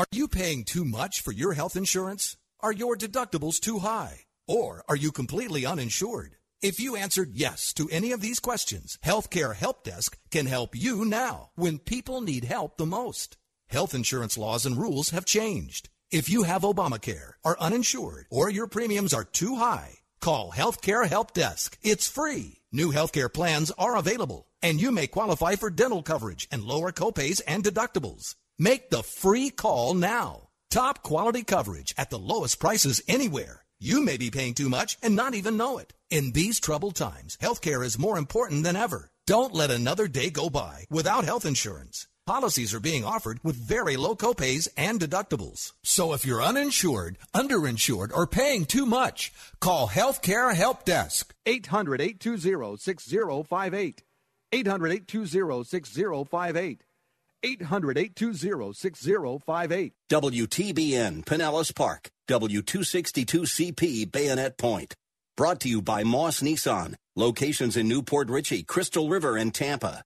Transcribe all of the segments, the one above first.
Are you paying too much for your health insurance? Are your deductibles too high? Or are you completely uninsured? If you answered yes to any of these questions, Healthcare Help Desk can help you now when people need help the most. Health insurance laws and rules have changed. If you have Obamacare, are uninsured, or your premiums are too high, call Healthcare Help Desk. It's free. New healthcare plans are available, and you may qualify for dental coverage and lower copays and deductibles. Make the free call now. Top quality coverage at the lowest prices anywhere. You may be paying too much and not even know it. In these troubled times, healthcare is more important than ever. Don't let another day go by without health insurance. Policies are being offered with very low copays and deductibles. So if you're uninsured, underinsured, or paying too much, call Healthcare Help Desk. 800 820 6058. 800 820 6058. 800 820 6058. WTBN Pinellas Park, W262CP Bayonet Point. Brought to you by Moss Nissan. Locations in New Port Richey, Crystal River, and Tampa.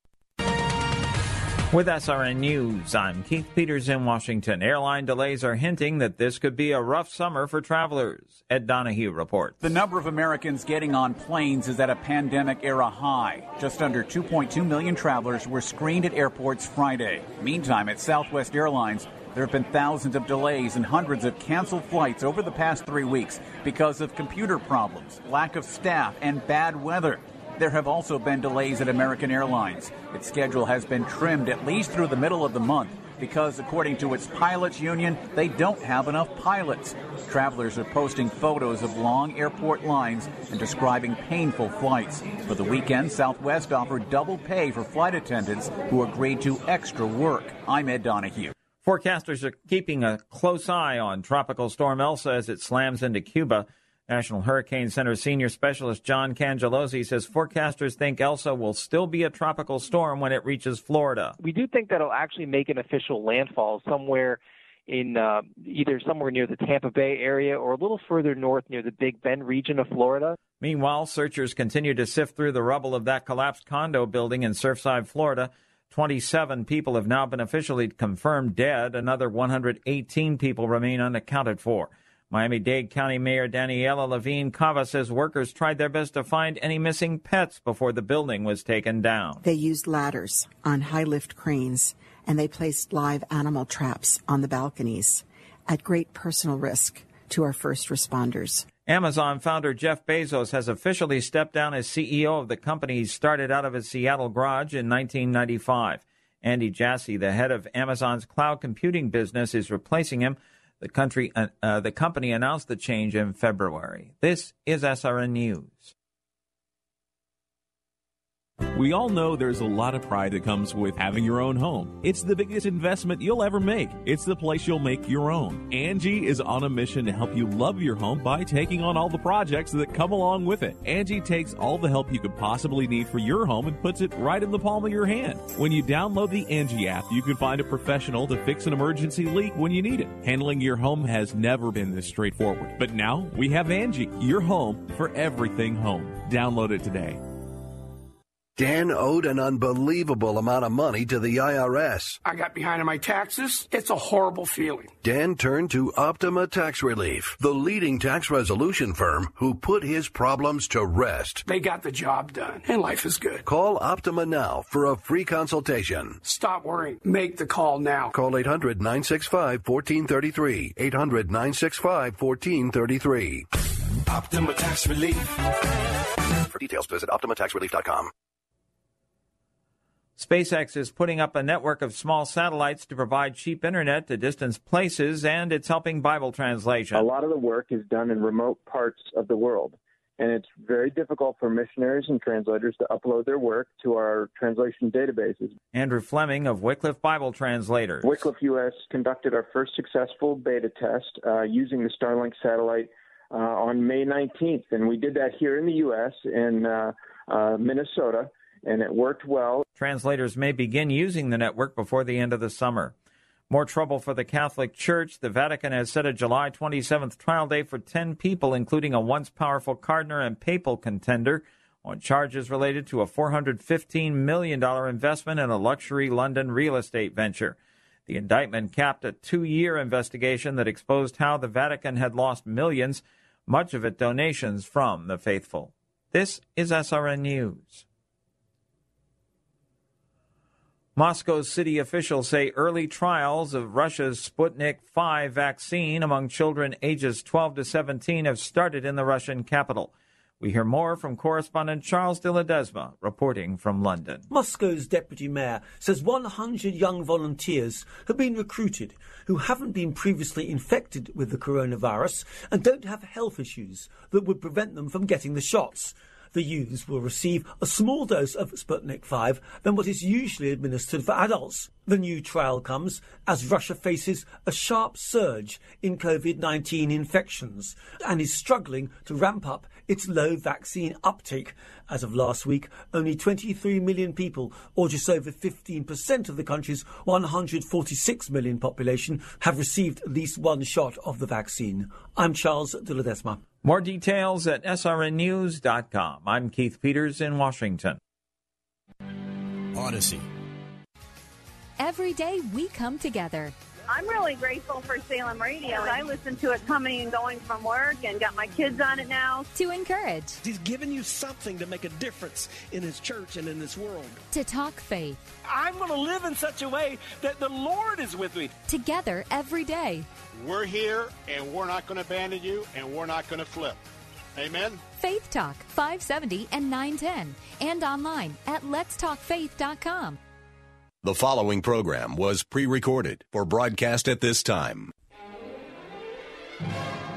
With SRN News, I'm Keith Peters in Washington. Airline delays are hinting that this could be a rough summer for travelers. Ed Donahue reports. The number of Americans getting on planes is at a pandemic era high. Just under 2.2 million travelers were screened at airports Friday. Meantime, at Southwest Airlines, there have been thousands of delays and hundreds of canceled flights over the past three weeks because of computer problems, lack of staff, and bad weather. There have also been delays at American Airlines. Its schedule has been trimmed at least through the middle of the month because, according to its pilots union, they don't have enough pilots. Travelers are posting photos of long airport lines and describing painful flights. For the weekend, Southwest offered double pay for flight attendants who agreed to extra work. I'm Ed Donahue. Forecasters are keeping a close eye on Tropical Storm Elsa as it slams into Cuba. National Hurricane Center senior specialist John Cangelosi says forecasters think Elsa will still be a tropical storm when it reaches Florida. We do think that it'll actually make an official landfall somewhere in uh, either somewhere near the Tampa Bay area or a little further north near the Big Bend region of Florida. Meanwhile, searchers continue to sift through the rubble of that collapsed condo building in Surfside, Florida. 27 people have now been officially confirmed dead. Another 118 people remain unaccounted for. Miami Dade County Mayor Daniela Levine Cava says workers tried their best to find any missing pets before the building was taken down. They used ladders on high lift cranes and they placed live animal traps on the balconies at great personal risk to our first responders. Amazon founder Jeff Bezos has officially stepped down as CEO of the company he started out of his Seattle garage in 1995. Andy Jassy, the head of Amazon's cloud computing business, is replacing him. The country, uh, uh, the company announced the change in February. This is SRN News. We all know there's a lot of pride that comes with having your own home. It's the biggest investment you'll ever make. It's the place you'll make your own. Angie is on a mission to help you love your home by taking on all the projects that come along with it. Angie takes all the help you could possibly need for your home and puts it right in the palm of your hand. When you download the Angie app, you can find a professional to fix an emergency leak when you need it. Handling your home has never been this straightforward. But now we have Angie, your home for everything home. Download it today. Dan owed an unbelievable amount of money to the IRS. I got behind on my taxes. It's a horrible feeling. Dan turned to Optima Tax Relief, the leading tax resolution firm who put his problems to rest. They got the job done, and life is good. Call Optima now for a free consultation. Stop worrying. Make the call now. Call 800 965 1433. 800 965 1433. Optima Tax Relief. For details, visit OptimaTaxRelief.com. SpaceX is putting up a network of small satellites to provide cheap internet to distant places, and it's helping Bible translation. A lot of the work is done in remote parts of the world. and it's very difficult for missionaries and translators to upload their work to our translation databases. Andrew Fleming of Wycliffe Bible Translators. Wycliffe US conducted our first successful beta test uh, using the Starlink satellite uh, on May 19th, and we did that here in the U.S. in uh, uh, Minnesota, and it worked well. Translators may begin using the network before the end of the summer. More trouble for the Catholic Church. The Vatican has set a July 27th trial date for 10 people, including a once powerful cardinal and papal contender, on charges related to a $415 million investment in a luxury London real estate venture. The indictment capped a two year investigation that exposed how the Vatican had lost millions, much of it donations from the faithful. This is SRN News. Moscow's city officials say early trials of Russia's Sputnik V vaccine among children ages 12 to 17 have started in the Russian capital. We hear more from correspondent Charles de Ledesma reporting from London. Moscow's deputy mayor says 100 young volunteers have been recruited who haven't been previously infected with the coronavirus and don't have health issues that would prevent them from getting the shots the youths will receive a small dose of Sputnik 5 than what is usually administered for adults. The new trial comes as Russia faces a sharp surge in COVID 19 infections and is struggling to ramp up its low vaccine uptake. As of last week, only 23 million people, or just over 15% of the country's 146 million population, have received at least one shot of the vaccine. I'm Charles de Ledesma. More details at srnnews.com. I'm Keith Peters in Washington. Odyssey. Every day we come together I'm really grateful for Salem Radio. I listen to it coming and going from work and got my kids on it now. To encourage. He's given you something to make a difference in his church and in this world. To talk faith. I'm going to live in such a way that the Lord is with me. Together every day. We're here and we're not going to abandon you and we're not going to flip. Amen. Faith Talk 570 and 910 and online at letstalkfaith.com. The following program was pre recorded for broadcast at this time.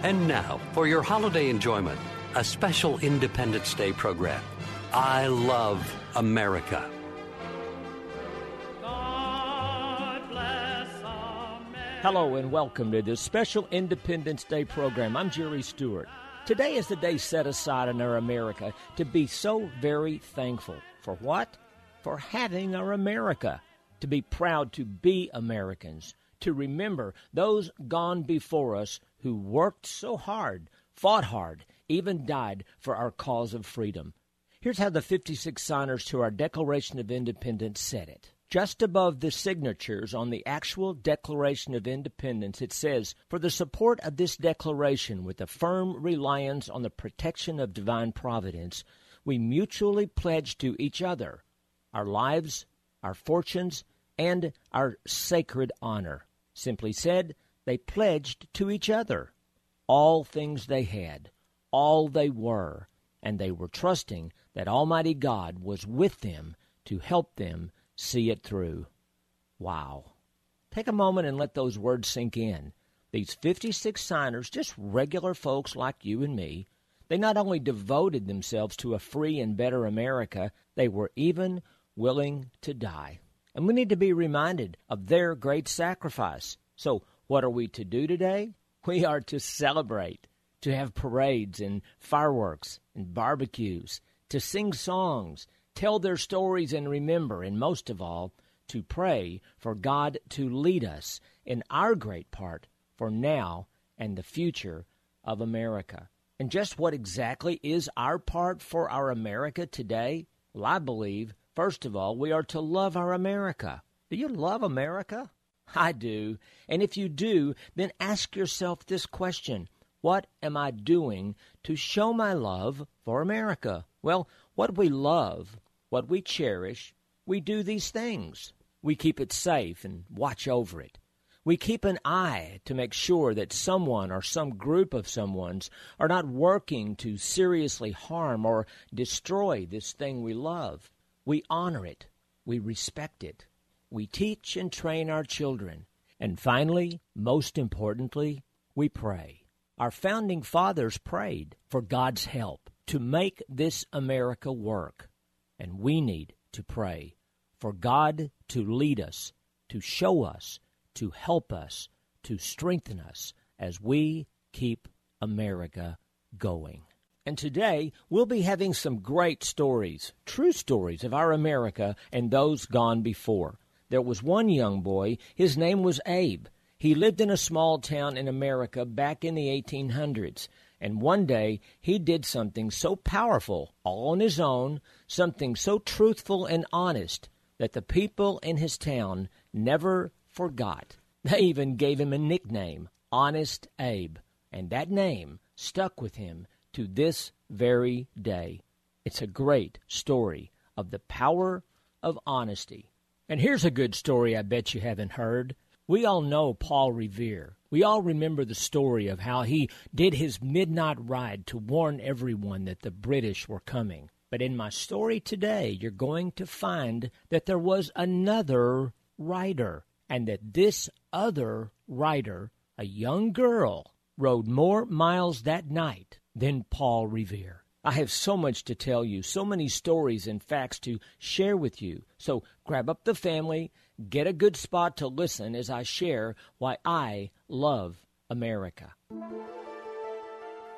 And now, for your holiday enjoyment, a special Independence Day program. I love America. Hello and welcome to this special Independence Day program. I'm Jerry Stewart. Today is the day set aside in our America to be so very thankful. For what? For having our America to be proud to be Americans, to remember those gone before us who worked so hard, fought hard, even died for our cause of freedom. Here's how the 56 signers to our Declaration of Independence said it. Just above the signatures on the actual Declaration of Independence, it says, For the support of this declaration, with a firm reliance on the protection of divine providence, we mutually pledge to each other our lives, our fortunes, and our sacred honor. Simply said, they pledged to each other all things they had, all they were, and they were trusting that Almighty God was with them to help them see it through. Wow. Take a moment and let those words sink in. These 56 signers, just regular folks like you and me, they not only devoted themselves to a free and better America, they were even willing to die. And we need to be reminded of their great sacrifice. So, what are we to do today? We are to celebrate, to have parades and fireworks and barbecues, to sing songs, tell their stories, and remember, and most of all, to pray for God to lead us in our great part for now and the future of America. And just what exactly is our part for our America today? Well, I believe First of all, we are to love our America. Do you love America? I do. And if you do, then ask yourself this question What am I doing to show my love for America? Well, what we love, what we cherish, we do these things. We keep it safe and watch over it. We keep an eye to make sure that someone or some group of someone's are not working to seriously harm or destroy this thing we love. We honor it. We respect it. We teach and train our children. And finally, most importantly, we pray. Our founding fathers prayed for God's help to make this America work. And we need to pray for God to lead us, to show us, to help us, to strengthen us as we keep America going. And today, we'll be having some great stories, true stories of our America and those gone before. There was one young boy, his name was Abe. He lived in a small town in America back in the 1800s. And one day he did something so powerful, all on his own, something so truthful and honest, that the people in his town never forgot. They even gave him a nickname, Honest Abe. And that name stuck with him to this very day. It's a great story of the power of honesty. And here's a good story I bet you haven't heard. We all know Paul Revere. We all remember the story of how he did his midnight ride to warn everyone that the British were coming. But in my story today, you're going to find that there was another rider, and that this other rider, a young girl, rode more miles that night than Paul Revere. I have so much to tell you, so many stories and facts to share with you. So grab up the family Get a good spot to listen as I share why I love America.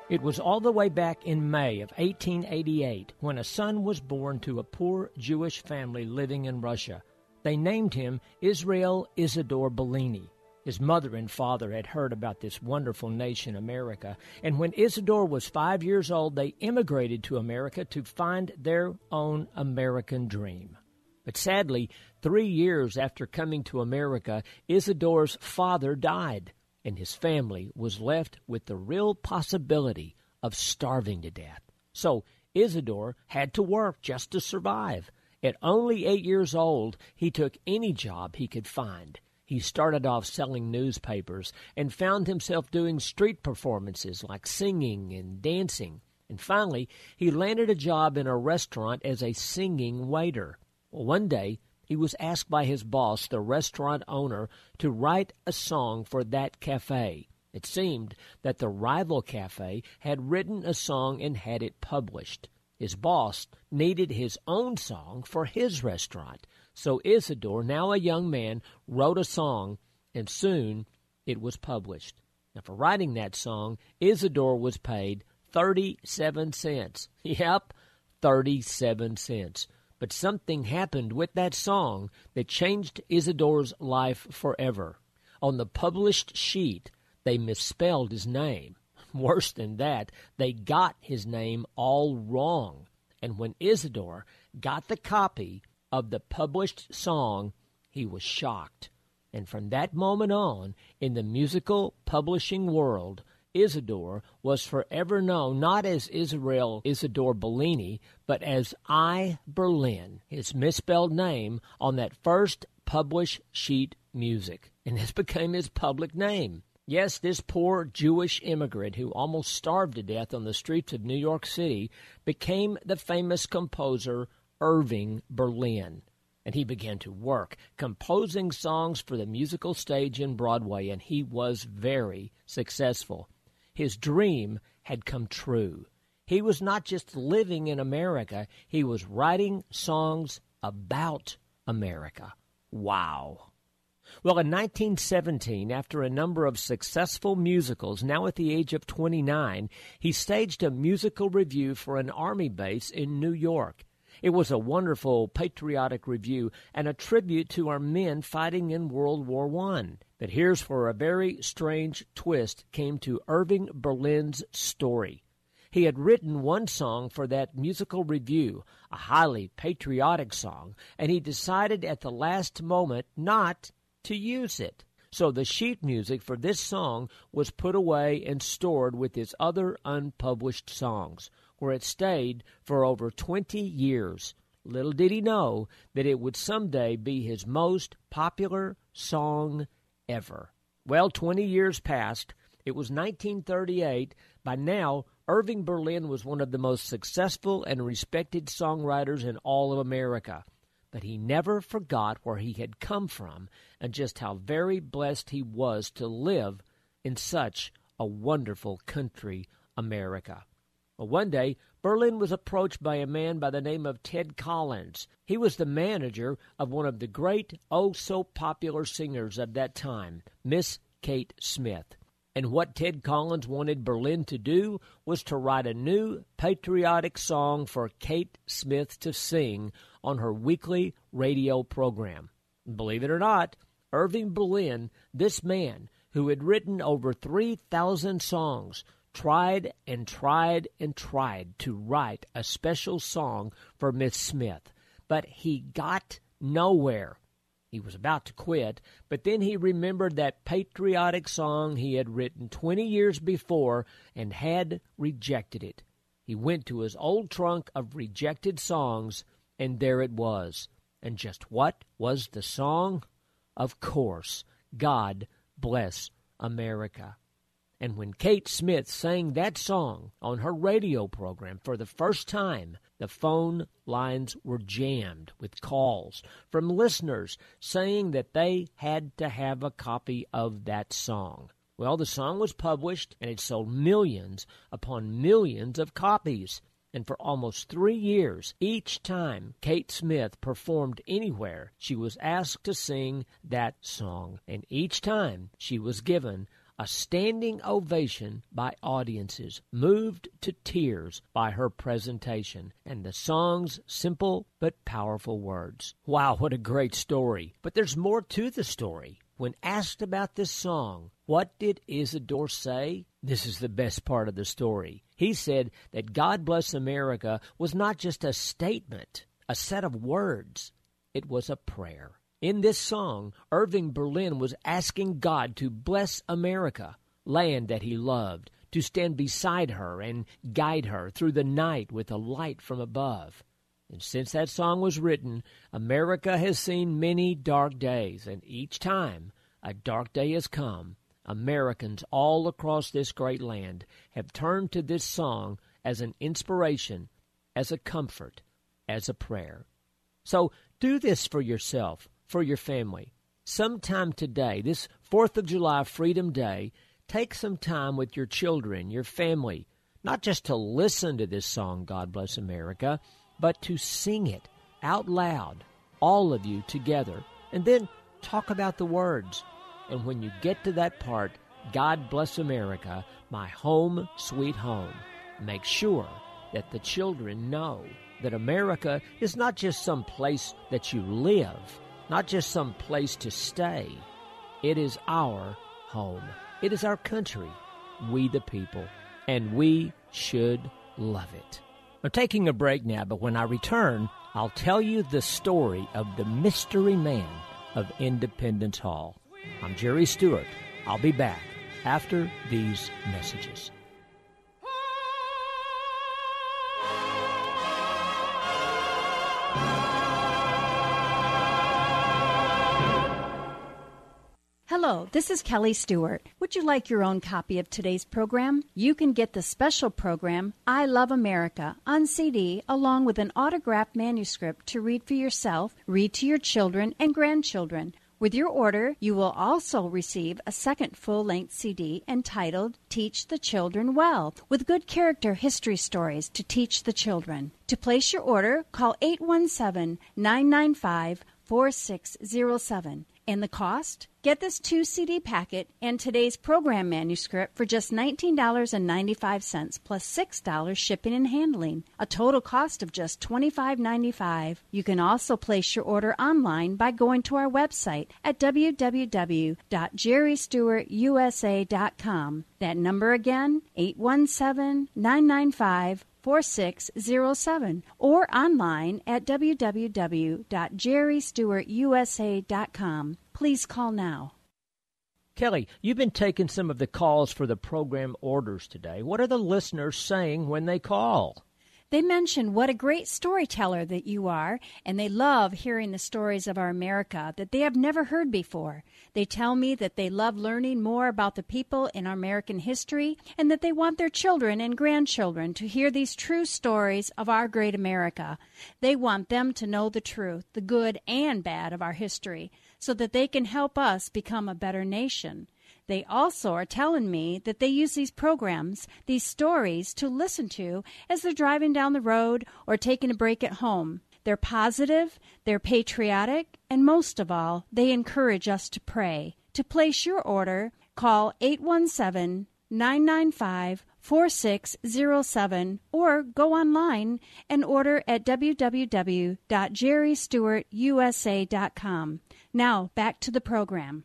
It was all the way back in May of 1888 when a son was born to a poor Jewish family living in Russia. They named him Israel Isidore Baline. His mother and father had heard about this wonderful nation, America, and when Isidore was five years old, they immigrated to America to find their own American dream. But sadly, three years after coming to America, Isidore's father died, and his family was left with the real possibility of starving to death. So Isidore had to work just to survive. At only eight years old, he took any job he could find. He started off selling newspapers and found himself doing street performances like singing and dancing. And finally, he landed a job in a restaurant as a singing waiter. One day, he was asked by his boss, the restaurant owner, to write a song for that cafe. It seemed that the rival cafe had written a song and had it published. His boss needed his own song for his restaurant. So Isidore, now a young man, wrote a song, and soon it was published. Now, for writing that song, Isidore was paid 37 cents. Yep, 37 cents. But something happened with that song that changed Isidore's life forever. On the published sheet, they misspelled his name. Worse than that, they got his name all wrong. And when Isidore got the copy of the published song, he was shocked. And from that moment on, in the musical publishing world, Isidore was forever known not as Israel Isidore Baline, but as I. Berlin, his misspelled name on that first published sheet music. And this became his public name. Yes, this poor Jewish immigrant who almost starved to death on the streets of New York City became the famous composer Irving Berlin. And he began to work, composing songs for the musical stage in Broadway, and he was very successful. His dream had come true. He was not just living in America, he was writing songs about America. Wow. Well, in 1917, after a number of successful musicals, now at the age of 29, he staged a musical revue for an army base in New York. It was a wonderful patriotic revue and a tribute to our men fighting in World War I. But here's where a very strange twist came to Irving Berlin's story. He had written one song for that musical revue, a highly patriotic song, and he decided at the last moment not to use it. So the sheet music for this song was put away and stored with his other unpublished songs where it stayed for over 20 years. Little did he know that it would someday be his most popular song ever. Well, 20 years passed. It was 1938. By now, Irving Berlin was one of the most successful and respected songwriters in all of America. But he never forgot where he had come from and just how very blessed he was to live in such a wonderful country, America. Well, one day, Berlin was approached by a man by the name of Ted Collins. He was the manager of one of the great, oh so popular singers of that time, Miss Kate Smith. And what Ted Collins wanted Berlin to do was to write a new patriotic song for Kate Smith to sing on her weekly radio program. Believe it or not, Irving Berlin, this man who had written over 3,000 songs, tried and tried and tried to write a special song for Miss Smith, but he got nowhere. He was about to quit, but then he remembered that patriotic song he had written 20 years before and had rejected it. He went to his old trunk of rejected songs, and there it was. And just what was the song? Of course, God Bless America. And when Kate Smith sang that song on her radio program for the first time, the phone lines were jammed with calls from listeners saying that they had to have a copy of that song. Well, the song was published and it sold millions upon millions of copies. And for almost three years, each time Kate Smith performed anywhere, she was asked to sing that song. And each time she was given a standing ovation by audiences, moved to tears by her presentation and the song's simple but powerful words. Wow, what a great story! But there's more to the story. When asked about this song, what did Isidore say? This is the best part of the story. He said that God Bless America was not just a statement, a set of words, it was a prayer. In this song, Irving Berlin was asking God to bless America, land that he loved, to stand beside her and guide her through the night with a light from above. And since that song was written, America has seen many dark days, and each time a dark day has come, Americans all across this great land have turned to this song as an inspiration, as a comfort, as a prayer. So do this for yourself for your family. Sometime today, this 4th of July Freedom Day, take some time with your children, your family, not just to listen to this song, God Bless America, but to sing it out loud, all of you together, and then talk about the words. And when you get to that part, God Bless America, my home, sweet home, make sure that the children know that America is not just some place that you live not just some place to stay. It is our home. It is our country, we the people, and we should love it. I'm taking a break now, but when I return, I'll tell you the story of the mystery man of Independence Hall. I'm Jerry Stewart. I'll be back after these messages. Hello, this is Kelly Stewart. Would you like your own copy of today's program? You can get the special program, I Love America, on CD along with an autographed manuscript to read for yourself, read to your children and grandchildren. With your order, you will also receive a second full length CD entitled Teach the Children Well, with good character history stories to teach the children. To place your order, call 817 995 4607. And the cost? Get this two CD packet and today's program manuscript for just $19.95 plus $6 shipping and handling, a total cost of just $25.95. You can also place your order online by going to our website at www.jerrystewartusa.com. That number again, 817 995 4607 or online at www.jerrystewartusa.com. Please call now. Kelly, you've been taking some of the calls for the program orders today. What are the listeners saying when they call? They mention what a great storyteller that you are, and they love hearing the stories of our America that they have never heard before. They tell me that they love learning more about the people in our American history and that they want their children and grandchildren to hear these true stories of our great America. They want them to know the truth, the good and bad of our history, so that they can help us become a better nation. They also are telling me that they use these programs, these stories, to listen to as they're driving down the road or taking a break at home. They're positive, they're patriotic, and most of all, they encourage us to pray. To place your order, call 817 995 4607 or go online and order at www.jerrystewartusa.com. Now, back to the program.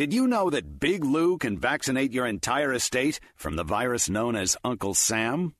Did you know that Big Lou can vaccinate your entire estate from the virus known as Uncle Sam?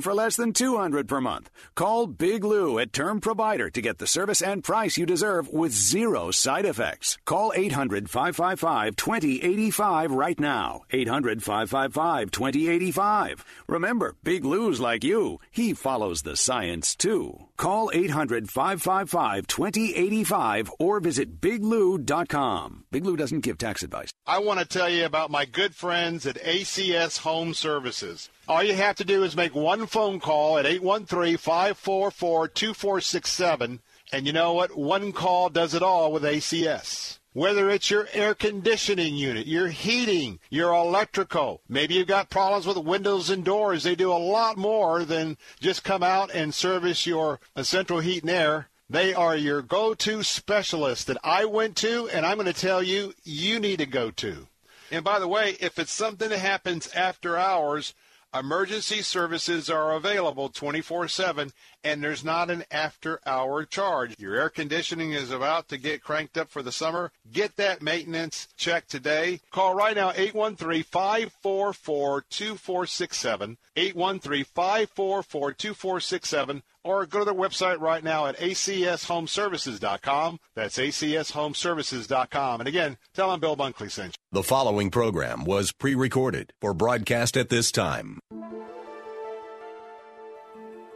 for less than 200 per month. Call Big Lou at Term Provider to get the service and price you deserve with zero side effects. Call 800 555 2085 right now. 800 555 2085. Remember, Big Lou's like you. He follows the science too. Call 800 555 2085 or visit biglou.com. Big Lou doesn't give tax advice. I want to tell you about my good friends at ACS Home Services. All you have to do is make one phone call at 813-544-2467 and you know what? One call does it all with ACS. Whether it's your air conditioning unit, your heating, your electrical, maybe you've got problems with windows and doors. They do a lot more than just come out and service your uh, central heat and air. They are your go-to specialist that I went to, and I'm going to tell you, you need to go to. And by the way, if it's something that happens after hours, emergency services are available 24-7 and there's not an after hour charge. Your air conditioning is about to get cranked up for the summer. Get that maintenance check today. Call right now 813-544-2467 813-544-2467 or go to their website right now at acshomeservices.com. That's acshomeservices.com. And again, tell them Bill Bunkley sent you. The following program was pre recorded for broadcast at this time.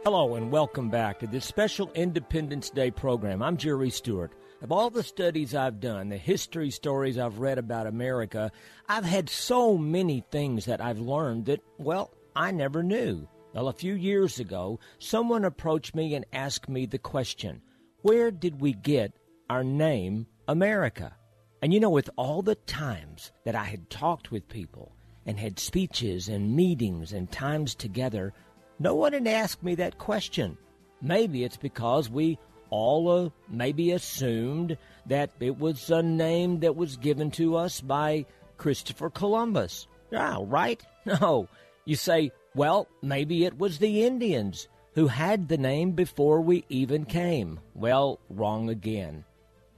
Hello, and welcome back to this special Independence Day program. I'm Jerry Stewart. Of all the studies I've done, the history stories I've read about America, I've had so many things that I've learned that, well, I never knew. Well, a few years ago, someone approached me and asked me the question Where did we get our name, America? And you know, with all the times that I had talked with people and had speeches and meetings and times together, no one had asked me that question. Maybe it's because we all uh, maybe assumed that it was a name that was given to us by Christopher Columbus. Yeah, right? No. You say, well, maybe it was the Indians who had the name before we even came. Well, wrong again.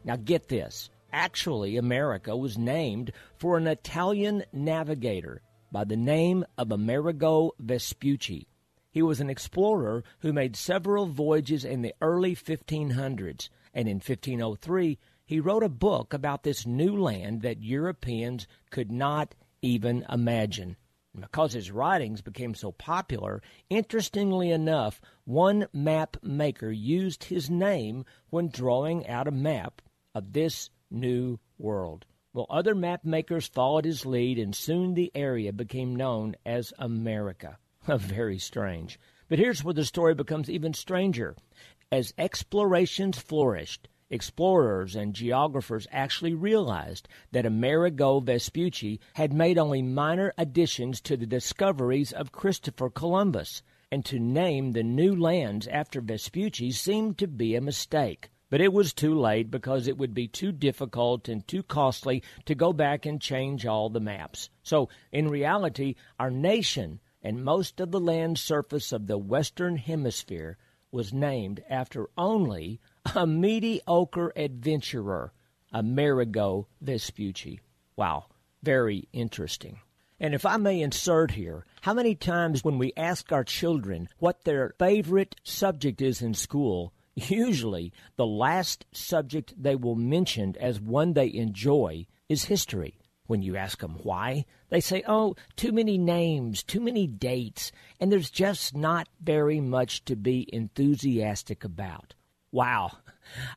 Now get this. Actually, America was named for an Italian navigator by the name of Amerigo Vespucci. He was an explorer who made several voyages in the early 1500s, and in 1503 he wrote a book about this new land that Europeans could not even imagine. Because his writings became so popular, interestingly enough, one map maker used his name when drawing out a map of this new world. Well, other map makers followed his lead, and soon the area became known as America. Very strange. But here's where the story becomes even stranger. As explorations flourished, explorers and geographers actually realized that Amerigo Vespucci had made only minor additions to the discoveries of Christopher Columbus, and to name the new lands after Vespucci seemed to be a mistake. But it was too late because it would be too difficult and too costly to go back and change all the maps. So, in reality, our nation and most of the land surface of the Western Hemisphere was named after only a mediocre adventurer, Amerigo Vespucci. Wow, very interesting. And if I may insert here, how many times when we ask our children what their favorite subject is in school, usually the last subject they will mention as one they enjoy is history. When you ask them why, they say, oh, too many names, too many dates, and there's just not very much to be enthusiastic about. Wow.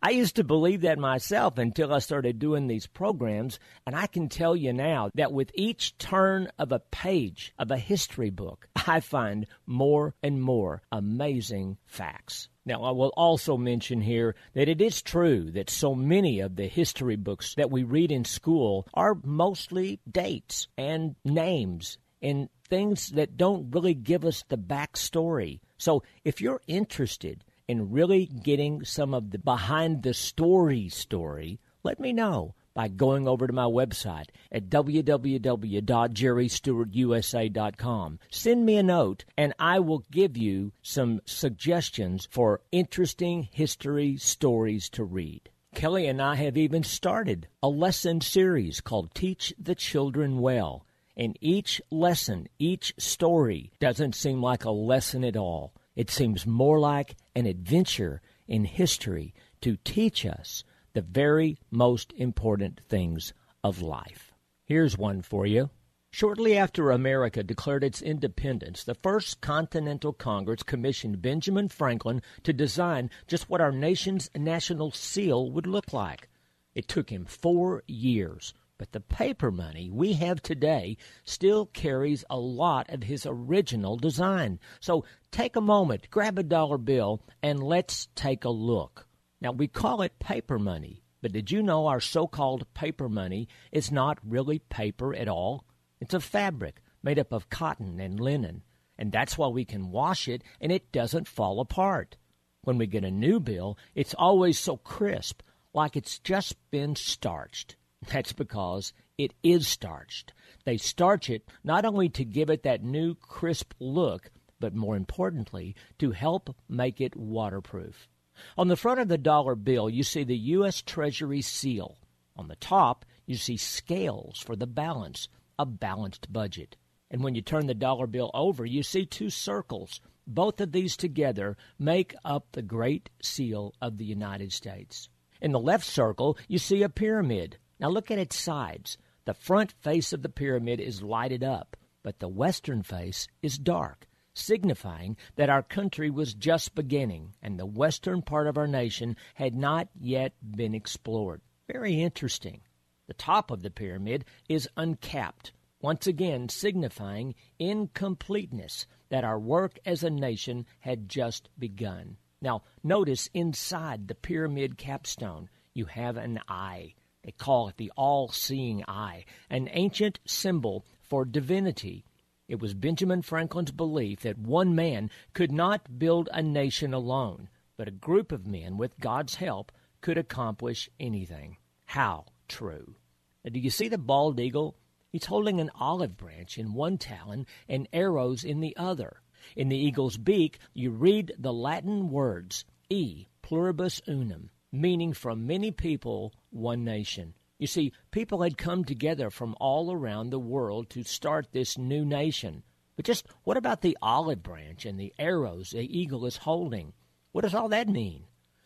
I used to believe that myself until I started doing these programs, and I can tell you now that with each turn of a page of a history book, I find more and more amazing facts. Now, I will also mention here that it is true that so many of the history books that we read in school are mostly dates and names and things that don't really give us the backstory. So, if you're interested in really getting some of the behind the story story, let me know by going over to my website at www.jerrystewartusa.com. Send me a note and I will give you some suggestions for interesting history stories to read. Kelly and I have even started a lesson series called Teach the Children Well. And each lesson, each story doesn't seem like a lesson at all. It seems more like an adventure in history to teach us the very most important things of life. Here's one for you. Shortly after America declared its independence, the First Continental Congress commissioned Benjamin Franklin to design just what our nation's national seal would look like. It took him four years, but the paper money we have today still carries a lot of his original design. So take a moment, grab a dollar bill, and let's take a look. Now, we call it paper money, but did you know our so called paper money is not really paper at all? It's a fabric made up of cotton and linen, and that's why we can wash it and it doesn't fall apart. When we get a new bill, it's always so crisp, like it's just been starched. That's because it is starched. They starch it not only to give it that new crisp look, but more importantly, to help make it waterproof. On the front of the dollar bill, you see the U.S. Treasury seal. On the top, you see scales for the balance, a balanced budget. And when you turn the dollar bill over, you see two circles. Both of these together make up the Great Seal of the United States. In the left circle, you see a pyramid. Now look at its sides. The front face of the pyramid is lighted up, but the western face is dark signifying that our country was just beginning and the western part of our nation had not yet been explored. Very interesting. The top of the pyramid is uncapped, once again signifying incompleteness that our work as a nation had just begun. Now, notice inside the pyramid capstone, you have an eye. They call it the all seeing eye, an ancient symbol for divinity it was Benjamin Franklin's belief that one man could not build a nation alone, but a group of men, with God's help, could accomplish anything. How true. Now, do you see the bald eagle? He's holding an olive branch in one talon and arrows in the other. In the eagle's beak, you read the Latin words E pluribus unum, meaning from many people, one nation. You see, people had come together from all around the world to start this new nation. But just what about the olive branch and the arrows the eagle is holding? What does all that mean?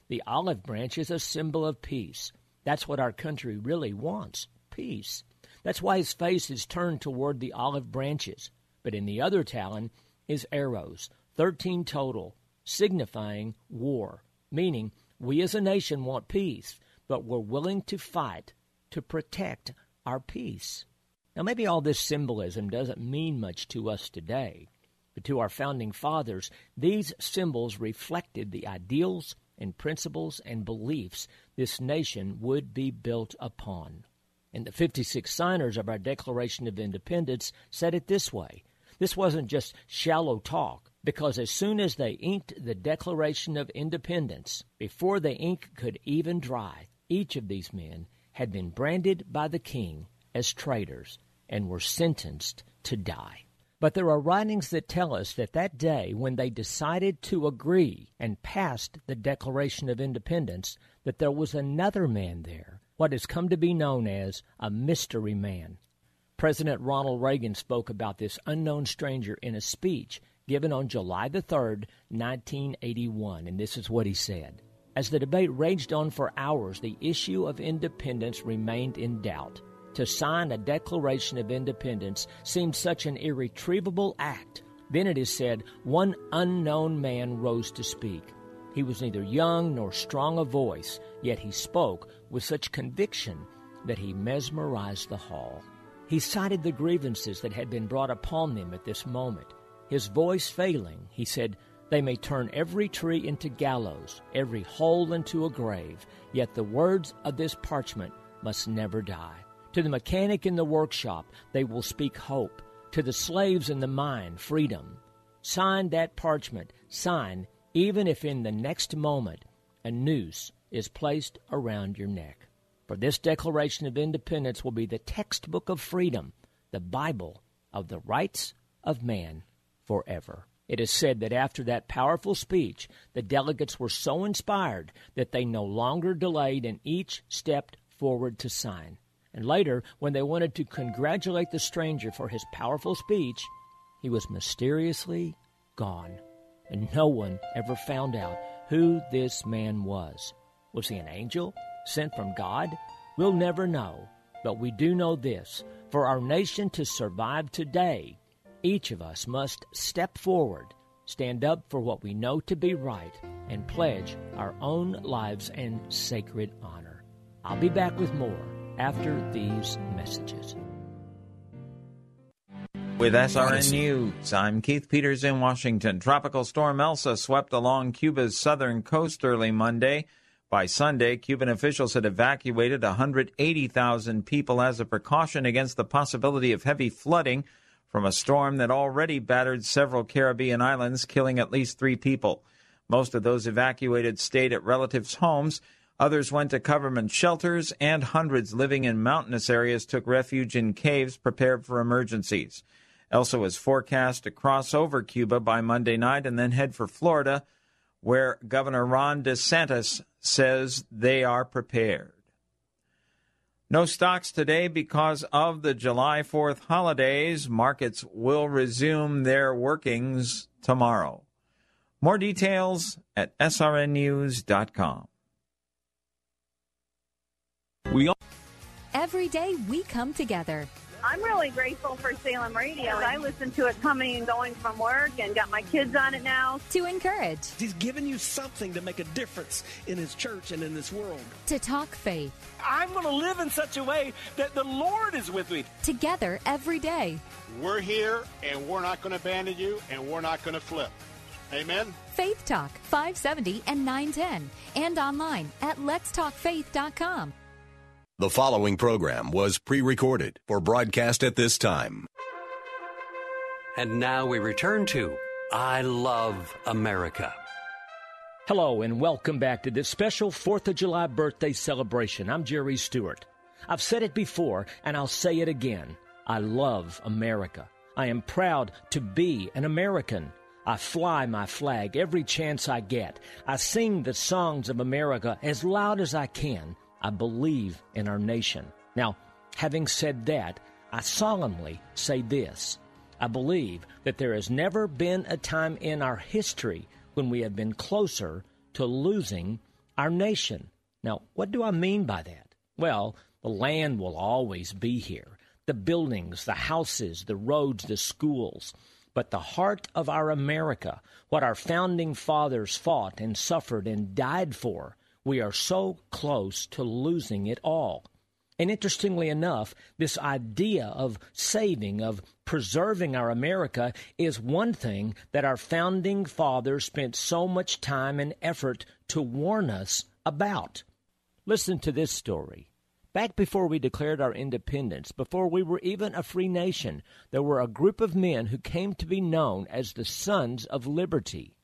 The olive branch is a symbol of peace. That's what our country really wants peace. That's why his face is turned toward the olive branches. But in the other talon is arrows, 13 total, signifying war, meaning we as a nation want peace, but we're willing to fight to protect our peace. Now, maybe all this symbolism doesn't mean much to us today, but to our founding fathers, these symbols reflected the ideals and principles and beliefs this nation would be built upon. And the 56 signers of our Declaration of Independence said it this way this wasn't just shallow talk, because as soon as they inked the Declaration of Independence, before the ink could even dry, each of these men had been branded by the king as traitors and were sentenced to die. But there are writings that tell us that that day when they decided to agree and passed the Declaration of Independence, that there was another man there, what has come to be known as a mystery man. President Ronald Reagan spoke about this unknown stranger in a speech given on July the 3rd, 1981, and this is what he said. As the debate raged on for hours, the issue of independence remained in doubt. To sign a Declaration of Independence seemed such an irretrievable act. Then it is said, one unknown man rose to speak. He was neither young nor strong of voice, yet he spoke with such conviction that he mesmerized the hall. He cited the grievances that had been brought upon them at this moment. His voice failing, he said, They may turn every tree into gallows, every hole into a grave, yet the words of this parchment must never die. To the mechanic in the workshop, they will speak hope. To the slaves in the mine, freedom. Sign that parchment. Sign, even if in the next moment a noose is placed around your neck. For this Declaration of Independence will be the textbook of freedom, the Bible of the rights of man forever. It is said that after that powerful speech, the delegates were so inspired that they no longer delayed and each stepped forward to sign. And later, when they wanted to congratulate the stranger for his powerful speech, he was mysteriously gone. And no one ever found out who this man was. Was he an angel sent from God? We'll never know. But we do know this for our nation to survive today, each of us must step forward, stand up for what we know to be right, and pledge our own lives and sacred honor. I'll be back with more after these messages. With SRN News, I'm Keith Peters in Washington. Tropical storm Elsa swept along Cuba's southern coast early Monday. By Sunday, Cuban officials had evacuated 180,000 people as a precaution against the possibility of heavy flooding from a storm that already battered several Caribbean islands, killing at least three people. Most of those evacuated stayed at relatives' homes. Others went to government shelters, and hundreds living in mountainous areas took refuge in caves prepared for emergencies. Elsa was forecast to cross over Cuba by Monday night and then head for Florida, where Governor Ron DeSantis says they are prepared. No stocks today because of the July 4th holidays. Markets will resume their workings tomorrow. More details at srnnews.com. We all- Every day we come together I'm really grateful for Salem Radio. I listen to it coming and going from work and got my kids on it now. To encourage. He's given you something to make a difference in his church and in this world. To talk faith. I'm going to live in such a way that the Lord is with me. Together every day. We're here and we're not going to abandon you and we're not going to flip. Amen. Faith Talk 570 and 910 and online at letstalkfaith.com. The following program was pre recorded for broadcast at this time. And now we return to I Love America. Hello, and welcome back to this special 4th of July birthday celebration. I'm Jerry Stewart. I've said it before, and I'll say it again. I love America. I am proud to be an American. I fly my flag every chance I get. I sing the songs of America as loud as I can. I believe in our nation. Now, having said that, I solemnly say this. I believe that there has never been a time in our history when we have been closer to losing our nation. Now, what do I mean by that? Well, the land will always be here the buildings, the houses, the roads, the schools. But the heart of our America, what our founding fathers fought and suffered and died for, we are so close to losing it all. And interestingly enough, this idea of saving, of preserving our America is one thing that our founding fathers spent so much time and effort to warn us about. Listen to this story. Back before we declared our independence, before we were even a free nation, there were a group of men who came to be known as the Sons of Liberty.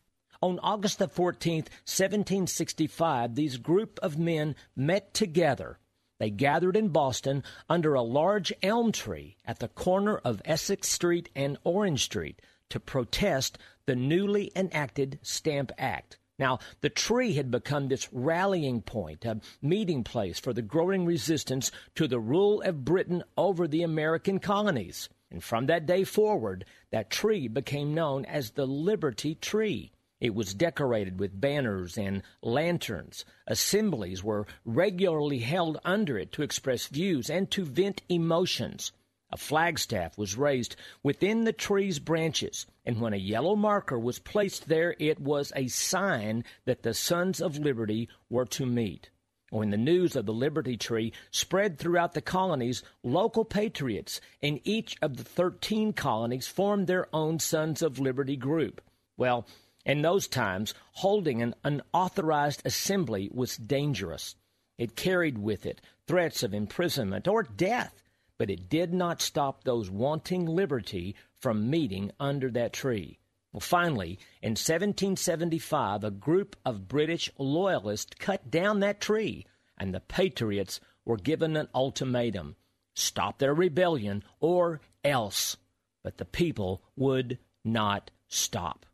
On August the 14th, 1765, these group of men met together. They gathered in Boston under a large elm tree at the corner of Essex Street and Orange Street to protest the newly enacted Stamp Act. Now, the tree had become this rallying point, a meeting place for the growing resistance to the rule of Britain over the American colonies. And from that day forward, that tree became known as the Liberty Tree. It was decorated with banners and lanterns. Assemblies were regularly held under it to express views and to vent emotions. A flagstaff was raised within the tree's branches, and when a yellow marker was placed there, it was a sign that the Sons of Liberty were to meet. When the news of the Liberty Tree spread throughout the colonies, local patriots in each of the 13 colonies formed their own Sons of Liberty group. Well, in those times, holding an unauthorized assembly was dangerous. It carried with it threats of imprisonment or death, but it did not stop those wanting liberty from meeting under that tree. Well, finally, in 1775, a group of British loyalists cut down that tree, and the Patriots were given an ultimatum stop their rebellion or else. But the people would not stop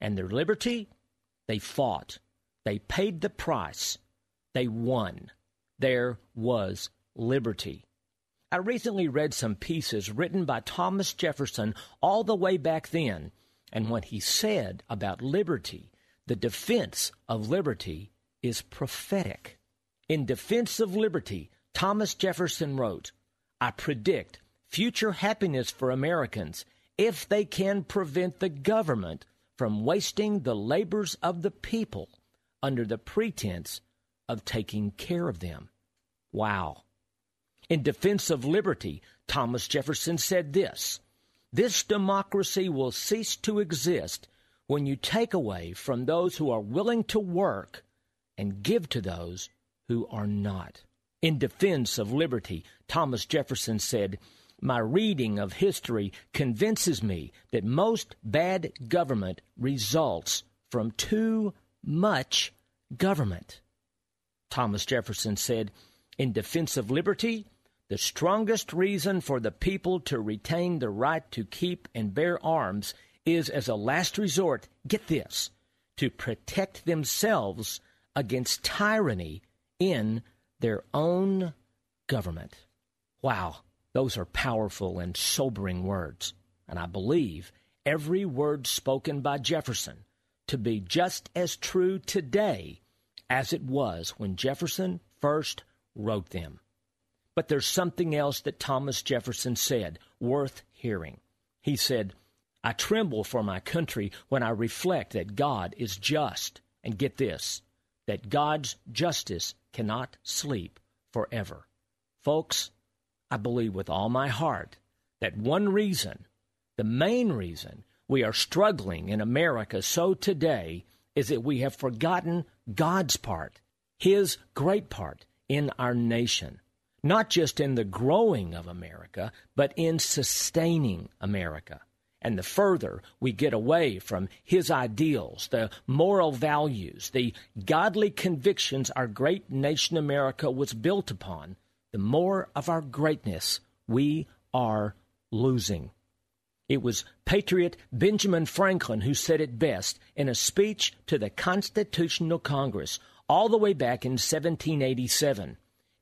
and their liberty, they fought. They paid the price. They won. There was liberty. I recently read some pieces written by Thomas Jefferson all the way back then, and what he said about liberty, the defense of liberty, is prophetic. In Defense of Liberty, Thomas Jefferson wrote, I predict future happiness for Americans if they can prevent the government from wasting the labors of the people under the pretense of taking care of them. Wow. In defense of liberty, Thomas Jefferson said this This democracy will cease to exist when you take away from those who are willing to work and give to those who are not. In defense of liberty, Thomas Jefferson said, my reading of history convinces me that most bad government results from too much government. Thomas Jefferson said, In defense of liberty, the strongest reason for the people to retain the right to keep and bear arms is, as a last resort, get this, to protect themselves against tyranny in their own government. Wow. Those are powerful and sobering words, and I believe every word spoken by Jefferson to be just as true today as it was when Jefferson first wrote them. But there's something else that Thomas Jefferson said worth hearing. He said, I tremble for my country when I reflect that God is just. And get this, that God's justice cannot sleep forever. Folks, I believe with all my heart that one reason, the main reason, we are struggling in America so today is that we have forgotten God's part, His great part in our nation. Not just in the growing of America, but in sustaining America. And the further we get away from His ideals, the moral values, the godly convictions our great nation America was built upon, the more of our greatness we are losing. It was Patriot Benjamin Franklin who said it best in a speech to the Constitutional Congress all the way back in 1787.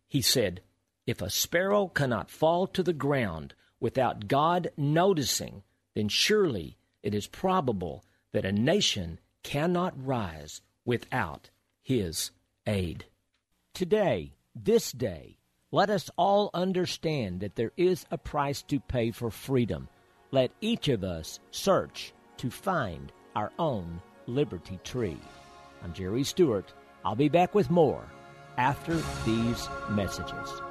He said, If a sparrow cannot fall to the ground without God noticing, then surely it is probable that a nation cannot rise without his aid. Today, this day, let us all understand that there is a price to pay for freedom. Let each of us search to find our own liberty tree. I'm Jerry Stewart. I'll be back with more after these messages.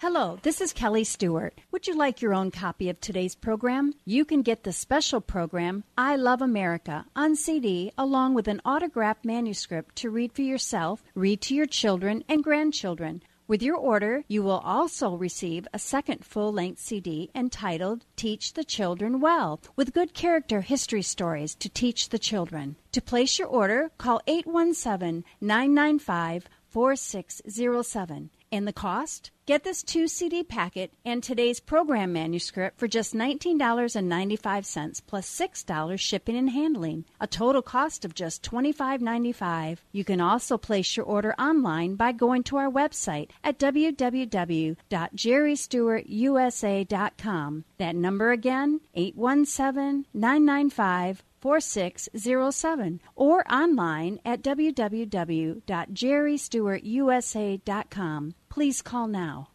Hello, this is Kelly Stewart. Would you like your own copy of today's program? You can get the special program, I Love America, on CD, along with an autographed manuscript to read for yourself, read to your children and grandchildren. With your order, you will also receive a second full length CD entitled Teach the Children Well, with good character history stories to teach the children. To place your order, call 817 995 4607. And the cost? Get this two CD packet and today's program manuscript for just $19.95 plus $6 shipping and handling, a total cost of just $25.95. You can also place your order online by going to our website at www.jerrystewartusa.com. That number again, 817 995 4607 or online at www.jerrystewartusa.com. Please call now.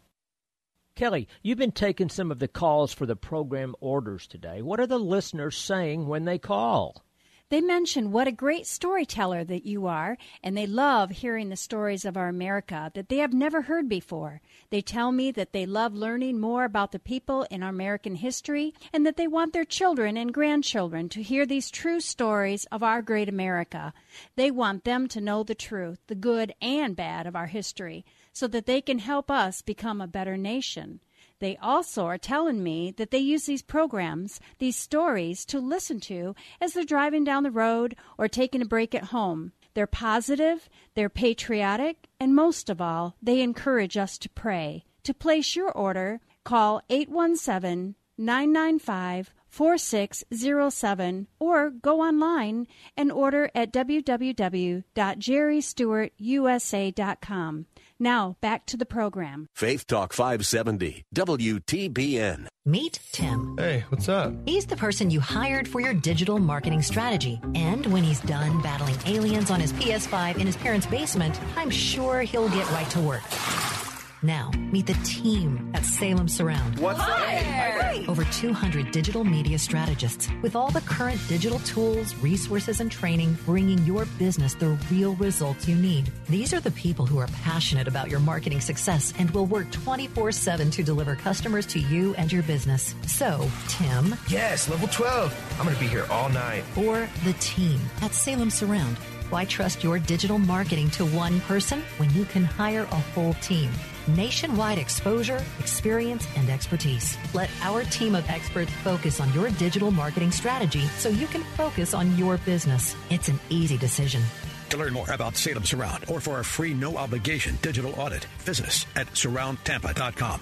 Kelly, you've been taking some of the calls for the program orders today. What are the listeners saying when they call? They mention what a great storyteller that you are, and they love hearing the stories of our America that they have never heard before. They tell me that they love learning more about the people in our American history and that they want their children and grandchildren to hear these true stories of our great America. They want them to know the truth, the good and bad of our history, so that they can help us become a better nation. They also are telling me that they use these programs, these stories, to listen to as they're driving down the road or taking a break at home. They're positive, they're patriotic, and most of all, they encourage us to pray. To place your order, call 817 995 4607 or go online and order at www.jerrystewartusa.com. Now, back to the program. Faith Talk 570, WTBN. Meet Tim. Hey, what's up? He's the person you hired for your digital marketing strategy. And when he's done battling aliens on his PS5 in his parents' basement, I'm sure he'll get right to work. Now, meet the team at Salem Surround. What's up? Over 200 digital media strategists with all the current digital tools, resources, and training, bringing your business the real results you need. These are the people who are passionate about your marketing success and will work 24 7 to deliver customers to you and your business. So, Tim. Yes, level 12. I'm going to be here all night. Or the team at Salem Surround. Why trust your digital marketing to one person when you can hire a whole team? Nationwide exposure, experience, and expertise. Let our team of experts focus on your digital marketing strategy so you can focus on your business. It's an easy decision. To learn more about Salem Surround or for a free no obligation digital audit, visit us at surroundtampa.com.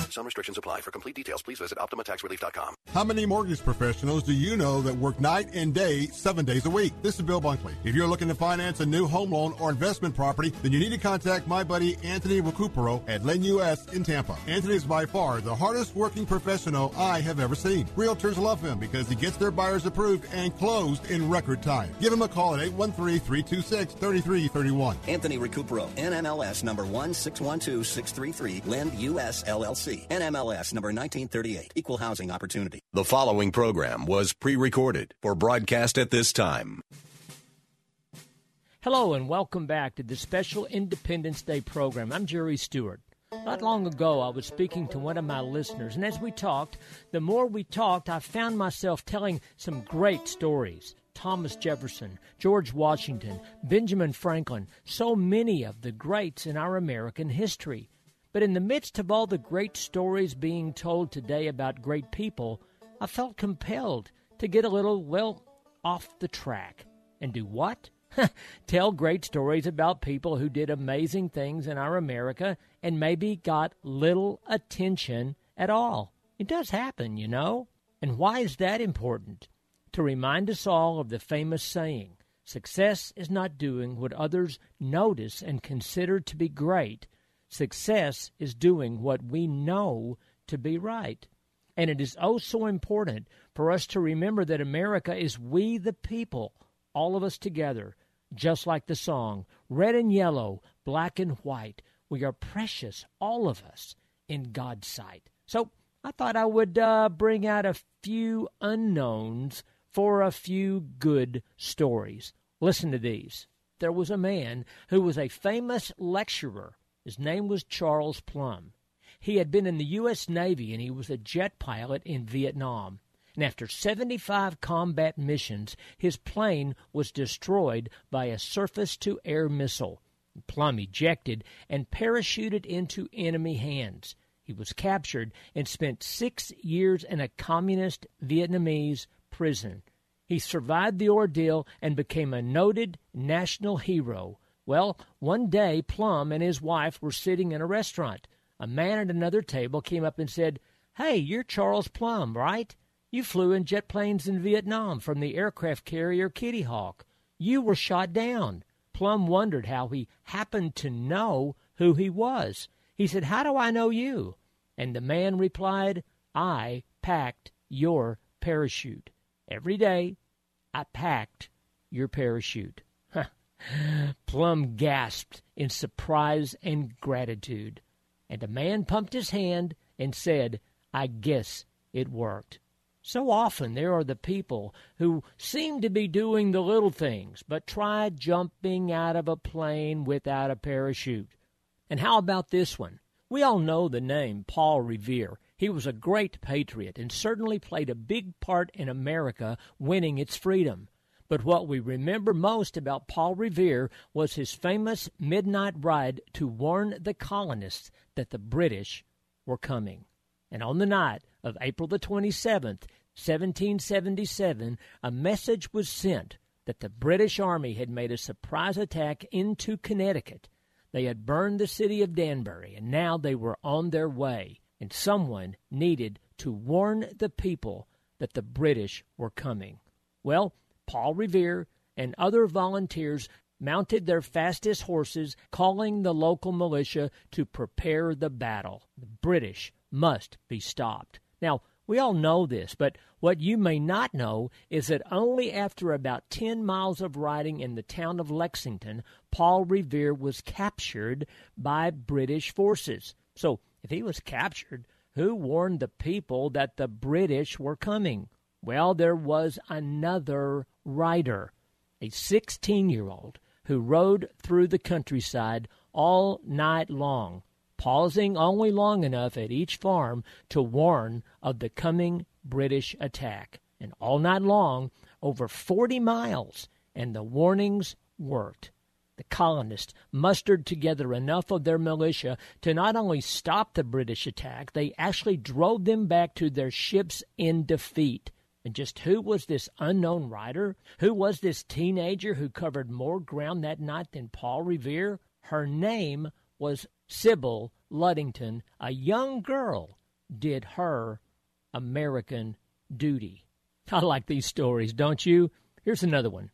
Some restrictions apply. For complete details, please visit OptimaTaxRelief.com. How many mortgage professionals do you know that work night and day, seven days a week? This is Bill Bunkley. If you're looking to finance a new home loan or investment property, then you need to contact my buddy Anthony Recupero at Lend US in Tampa. Anthony is by far the hardest working professional I have ever seen. Realtors love him because he gets their buyers approved and closed in record time. Give him a call at 813-326-3331. Anthony Recupero, NMLS number 1612633, Lend US LLC. NMLS number 1938, Equal Housing Opportunity. The following program was pre recorded for broadcast at this time. Hello, and welcome back to the special Independence Day program. I'm Jerry Stewart. Not long ago, I was speaking to one of my listeners, and as we talked, the more we talked, I found myself telling some great stories. Thomas Jefferson, George Washington, Benjamin Franklin, so many of the greats in our American history. But in the midst of all the great stories being told today about great people, I felt compelled to get a little, well, off the track. And do what? Tell great stories about people who did amazing things in our America and maybe got little attention at all. It does happen, you know. And why is that important? To remind us all of the famous saying success is not doing what others notice and consider to be great. Success is doing what we know to be right. And it is oh so important for us to remember that America is we the people, all of us together, just like the song red and yellow, black and white. We are precious, all of us, in God's sight. So I thought I would uh, bring out a few unknowns for a few good stories. Listen to these. There was a man who was a famous lecturer. His name was Charles Plumb. He had been in the U.S. Navy and he was a jet pilot in Vietnam. And after 75 combat missions, his plane was destroyed by a surface to air missile. Plumb ejected and parachuted into enemy hands. He was captured and spent six years in a communist Vietnamese prison. He survived the ordeal and became a noted national hero. Well, one day Plumb and his wife were sitting in a restaurant. A man at another table came up and said, Hey, you're Charles Plumb, right? You flew in jet planes in Vietnam from the aircraft carrier Kitty Hawk. You were shot down. Plumb wondered how he happened to know who he was. He said, How do I know you? And the man replied, I packed your parachute. Every day, I packed your parachute. Plumb gasped in surprise and gratitude. And a man pumped his hand and said, I guess it worked. So often there are the people who seem to be doing the little things, but try jumping out of a plane without a parachute. And how about this one? We all know the name Paul Revere. He was a great patriot and certainly played a big part in America winning its freedom. But what we remember most about Paul Revere was his famous midnight ride to warn the colonists that the British were coming. And on the night of April the 27th, 1777, a message was sent that the British Army had made a surprise attack into Connecticut. They had burned the city of Danbury, and now they were on their way, and someone needed to warn the people that the British were coming. Well, Paul Revere and other volunteers mounted their fastest horses, calling the local militia to prepare the battle. The British must be stopped. Now, we all know this, but what you may not know is that only after about 10 miles of riding in the town of Lexington, Paul Revere was captured by British forces. So, if he was captured, who warned the people that the British were coming? Well, there was another rider, a 16 year old, who rode through the countryside all night long pausing only long enough at each farm to warn of the coming British attack. And all night long, over 40 miles, and the warnings worked. The colonists mustered together enough of their militia to not only stop the British attack, they actually drove them back to their ships in defeat. And just who was this unknown rider? Who was this teenager who covered more ground that night than Paul Revere? Her name was Sybil Ludington, a young girl, did her American duty. I like these stories, don't you? Here's another one.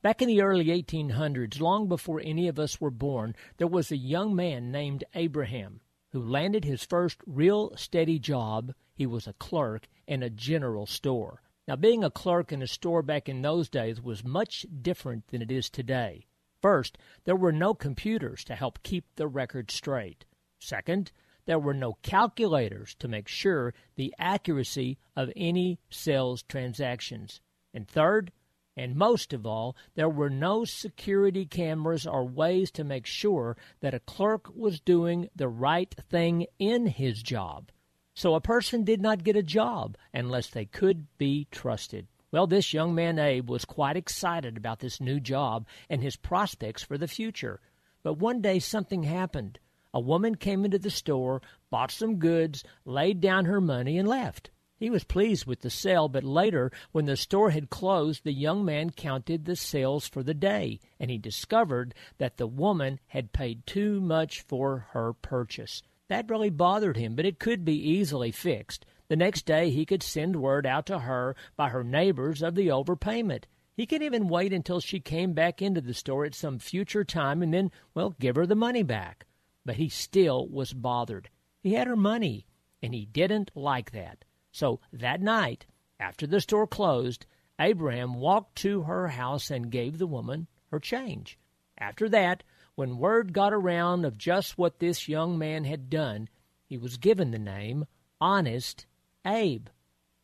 Back in the early 1800s, long before any of us were born, there was a young man named Abraham who landed his first real steady job. He was a clerk in a general store. Now, being a clerk in a store back in those days was much different than it is today. First, there were no computers to help keep the record straight. Second, there were no calculators to make sure the accuracy of any sales transactions. And third, and most of all, there were no security cameras or ways to make sure that a clerk was doing the right thing in his job. So a person did not get a job unless they could be trusted. Well, this young man Abe was quite excited about this new job and his prospects for the future. But one day something happened. A woman came into the store, bought some goods, laid down her money, and left. He was pleased with the sale, but later, when the store had closed, the young man counted the sales for the day, and he discovered that the woman had paid too much for her purchase. That really bothered him, but it could be easily fixed. The next day, he could send word out to her by her neighbors of the overpayment. He could even wait until she came back into the store at some future time and then, well, give her the money back. But he still was bothered. He had her money, and he didn't like that. So that night, after the store closed, Abraham walked to her house and gave the woman her change. After that, when word got around of just what this young man had done, he was given the name Honest Abe.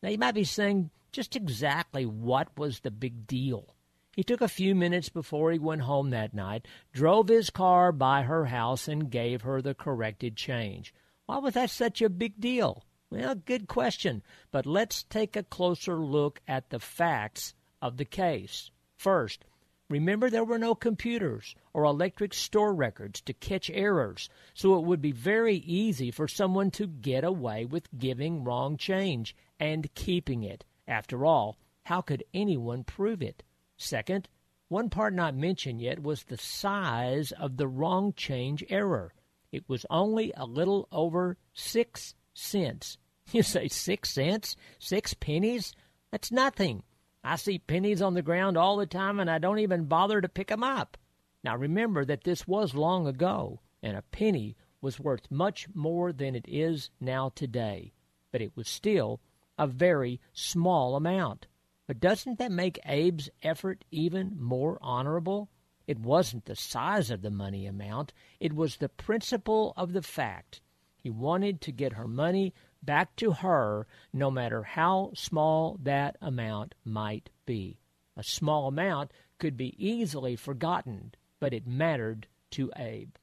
Now you might be saying, just exactly what was the big deal? He took a few minutes before he went home that night, drove his car by her house, and gave her the corrected change. Why was that such a big deal? Well, good question, but let's take a closer look at the facts of the case. First, remember there were no computers or electric store records to catch errors, so it would be very easy for someone to get away with giving wrong change and keeping it. After all, how could anyone prove it? Second, one part not mentioned yet was the size of the wrong change error. It was only a little over six cents. You say six cents? Six pennies? That's nothing. I see pennies on the ground all the time and I don't even bother to pick pick 'em up. Now remember that this was long ago, and a penny was worth much more than it is now today. But it was still a very small amount. But doesn't that make Abe's effort even more honorable? It wasn't the size of the money amount, it was the principle of the fact. He wanted to get her money back to her no matter how small that amount might be. A small amount could be easily forgotten, but it mattered to Abe.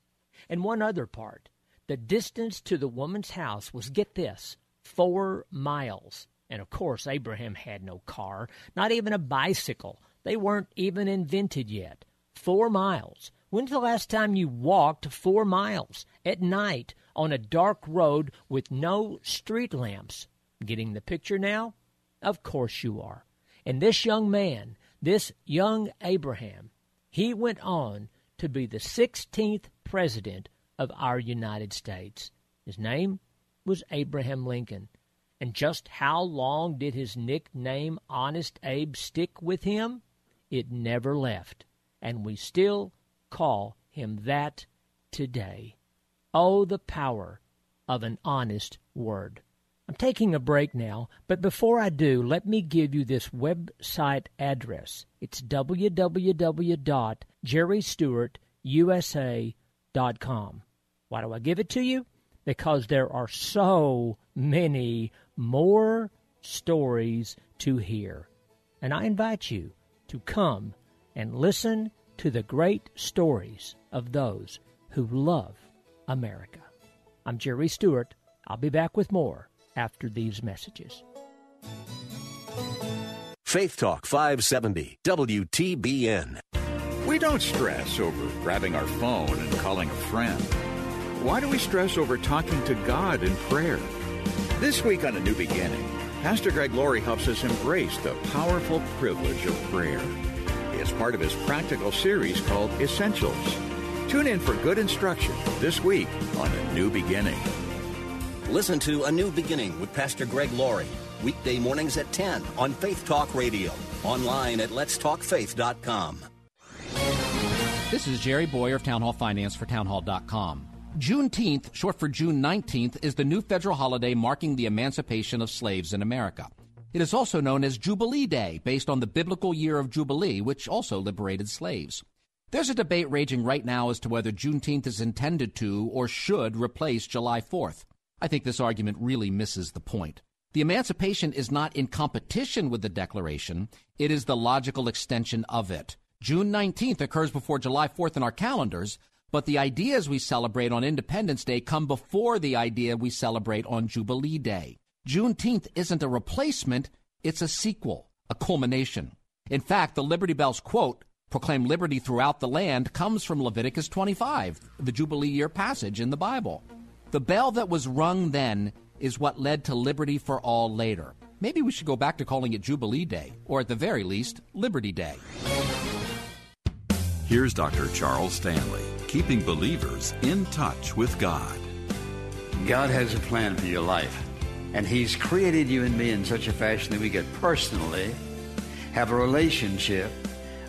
And one other part the distance to the woman's house was, get this, four miles. And of course, Abraham had no car, not even a bicycle. They weren't even invented yet. Four miles. When's the last time you walked four miles at night on a dark road with no street lamps? Getting the picture now? Of course you are. And this young man, this young Abraham, he went on to be the 16th president of our United States. His name was Abraham Lincoln. And just how long did his nickname Honest Abe stick with him? It never left. And we still call him that today. Oh, the power of an honest word. I'm taking a break now, but before I do, let me give you this website address. It's www.jerrystewartusa.com. Why do I give it to you? Because there are so many more stories to hear. And I invite you to come and listen to the great stories of those who love America. I'm Jerry Stewart. I'll be back with more after these messages. Faith Talk 570, WTBN. We don't stress over grabbing our phone and calling a friend. Why do we stress over talking to God in prayer? This week on A New Beginning, Pastor Greg Laurie helps us embrace the powerful privilege of prayer. It's part of his practical series called Essentials. Tune in for good instruction this week on A New Beginning. Listen to A New Beginning with Pastor Greg Laurie, weekday mornings at 10 on Faith Talk Radio, online at letstalkfaith.com. This is Jerry Bowyer of Town Hall Finance for townhall.com. Juneteenth, short for June 19th, is the new federal holiday marking the emancipation of slaves in America. It is also known as Jubilee Day, based on the biblical year of Jubilee, which also liberated slaves. There's a debate raging right now as to whether Juneteenth is intended to or should replace July 4th. I think this argument really misses the point. The emancipation is not in competition with the Declaration, it is the logical extension of it. June 19th occurs before July 4th in our calendars, but the ideas we celebrate on Independence Day come before the idea we celebrate on Jubilee Day. Juneteenth isn't a replacement, it's a sequel, a culmination. In fact, the Liberty Bells quote proclaim liberty throughout the land comes from Leviticus 25, the Jubilee year passage in the Bible. The bell that was rung then is what led to liberty for all later. Maybe we should go back to calling it Jubilee Day, or at the very least, Liberty Day. Here's Dr. Charles Stanley, keeping believers in touch with God. God has a plan for your life, and He's created you and me in such a fashion that we could personally have a relationship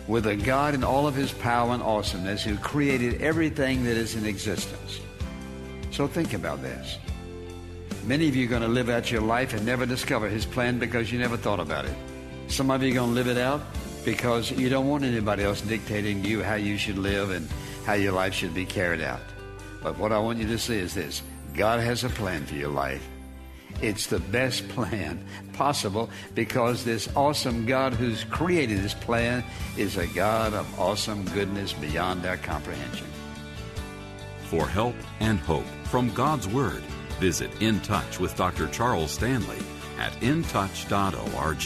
with a God in all of His power and awesomeness who created everything that is in existence. So think about this. Many of you are going to live out your life and never discover His plan because you never thought about it. Some of you are going to live it out because you don't want anybody else dictating you how you should live and how your life should be carried out. But what I want you to see is this God has a plan for your life. It's the best plan possible because this awesome God who's created this plan is a God of awesome goodness beyond our comprehension. For help and hope from God's Word, visit In Touch with Dr. Charles Stanley at intouch.org.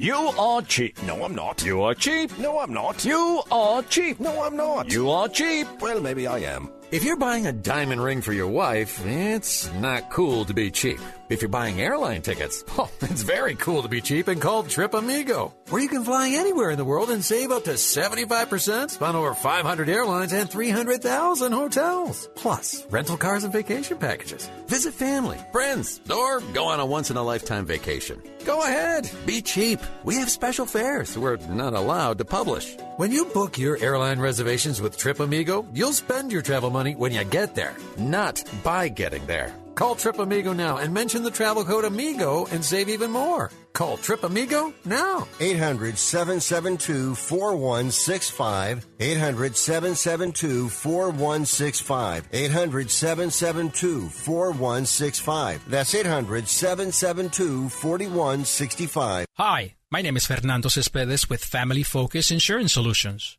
You are cheap. No, I'm not. You are cheap. No, I'm not. You are cheap. No, I'm not. You are cheap. Well, maybe I am. If you're buying a diamond ring for your wife, it's not cool to be cheap. If you're buying airline tickets, oh, it's very cool to be cheap and called Trip Amigo, where you can fly anywhere in the world and save up to 75% on over 500 airlines and 300,000 hotels. Plus, rental cars and vacation packages. Visit family, friends, or go on a once in a lifetime vacation. Go ahead, be cheap. We have special fares we're not allowed to publish. When you book your airline reservations with Trip Amigo, you'll spend your travel money when you get there, not by getting there. Call Trip Amigo now and mention the travel code AMIGO and save even more. Call Trip Amigo now. 800 772 4165. 800 772 4165. 800 772 4165. That's 800 772 4165. Hi, my name is Fernando Cespedes with Family Focus Insurance Solutions.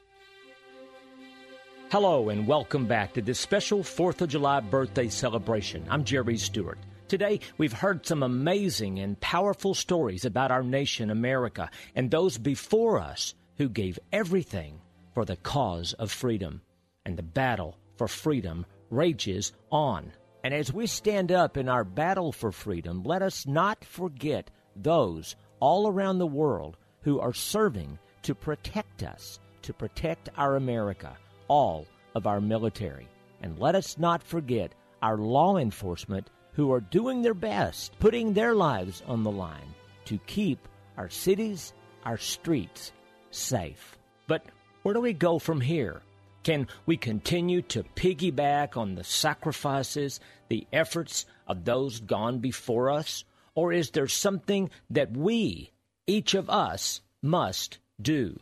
Hello and welcome back to this special 4th of July birthday celebration. I'm Jerry Stewart. Today, we've heard some amazing and powerful stories about our nation, America, and those before us who gave everything for the cause of freedom. And the battle for freedom rages on. And as we stand up in our battle for freedom, let us not forget those all around the world who are serving to protect us, to protect our America all of our military. And let us not forget our law enforcement who are doing their best, putting their lives on the line to keep our cities, our streets safe. But where do we go from here? Can we continue to piggyback on the sacrifices, the efforts of those gone before us? Or is there something that we, each of us, must do?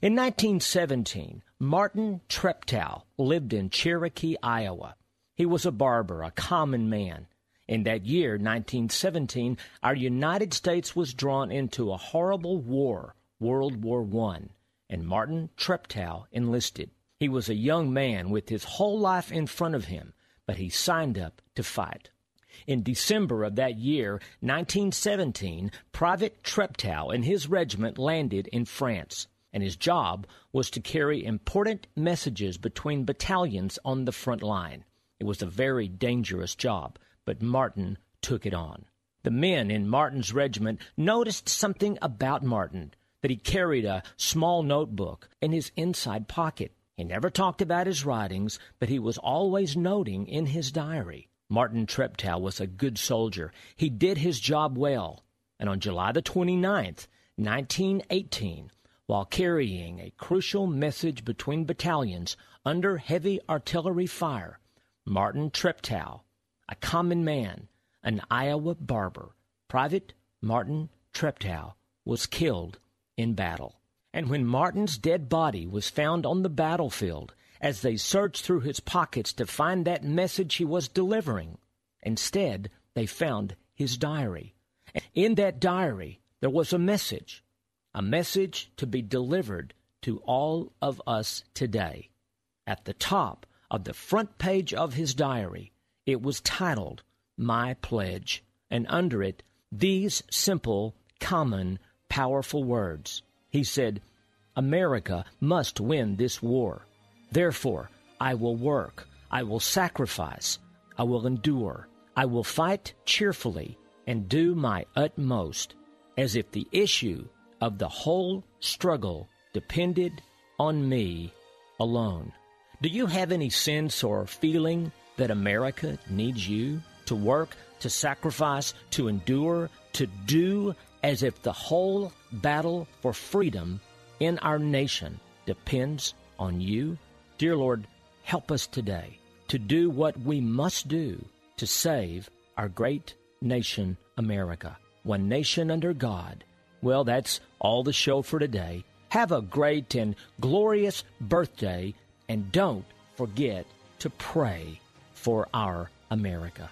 In 1917, Martin Treptow lived in Cherokee, Iowa. He was a barber, a common man. In that year, 1917, our United States was drawn into a horrible war, World War I, and Martin Treptow enlisted. He was a young man with his whole life in front of him, but he signed up to fight. In December of that year, 1917, Private Treptow and his regiment landed in France and his job was to carry important messages between battalions on the front line. It was a very dangerous job, but Martin took it on. The men in Martin's regiment noticed something about Martin that he carried a small notebook in his inside pocket. He never talked about his writings, but he was always noting in his diary. Martin Treptow was a good soldier. He did his job well. And on July the 29th, 1918, while carrying a crucial message between battalions under heavy artillery fire, Martin Treptow, a common man, an Iowa barber, Private Martin Treptow was killed in battle. And when Martin's dead body was found on the battlefield, as they searched through his pockets to find that message he was delivering, instead they found his diary. In that diary, there was a message, a message to be delivered to all of us today. At the top of the front page of his diary, it was titled, My Pledge, and under it, these simple, common, powerful words. He said, America must win this war. Therefore, I will work, I will sacrifice, I will endure, I will fight cheerfully and do my utmost, as if the issue of the whole struggle depended on me alone. Do you have any sense or feeling that America needs you to work, to sacrifice, to endure, to do as if the whole battle for freedom in our nation depends on you. Dear Lord, help us today to do what we must do to save our great nation, America. One nation under God. Well, that's all the show for today. Have a great and glorious birthday, and don't forget to pray for our America.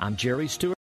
I'm Jerry Stewart.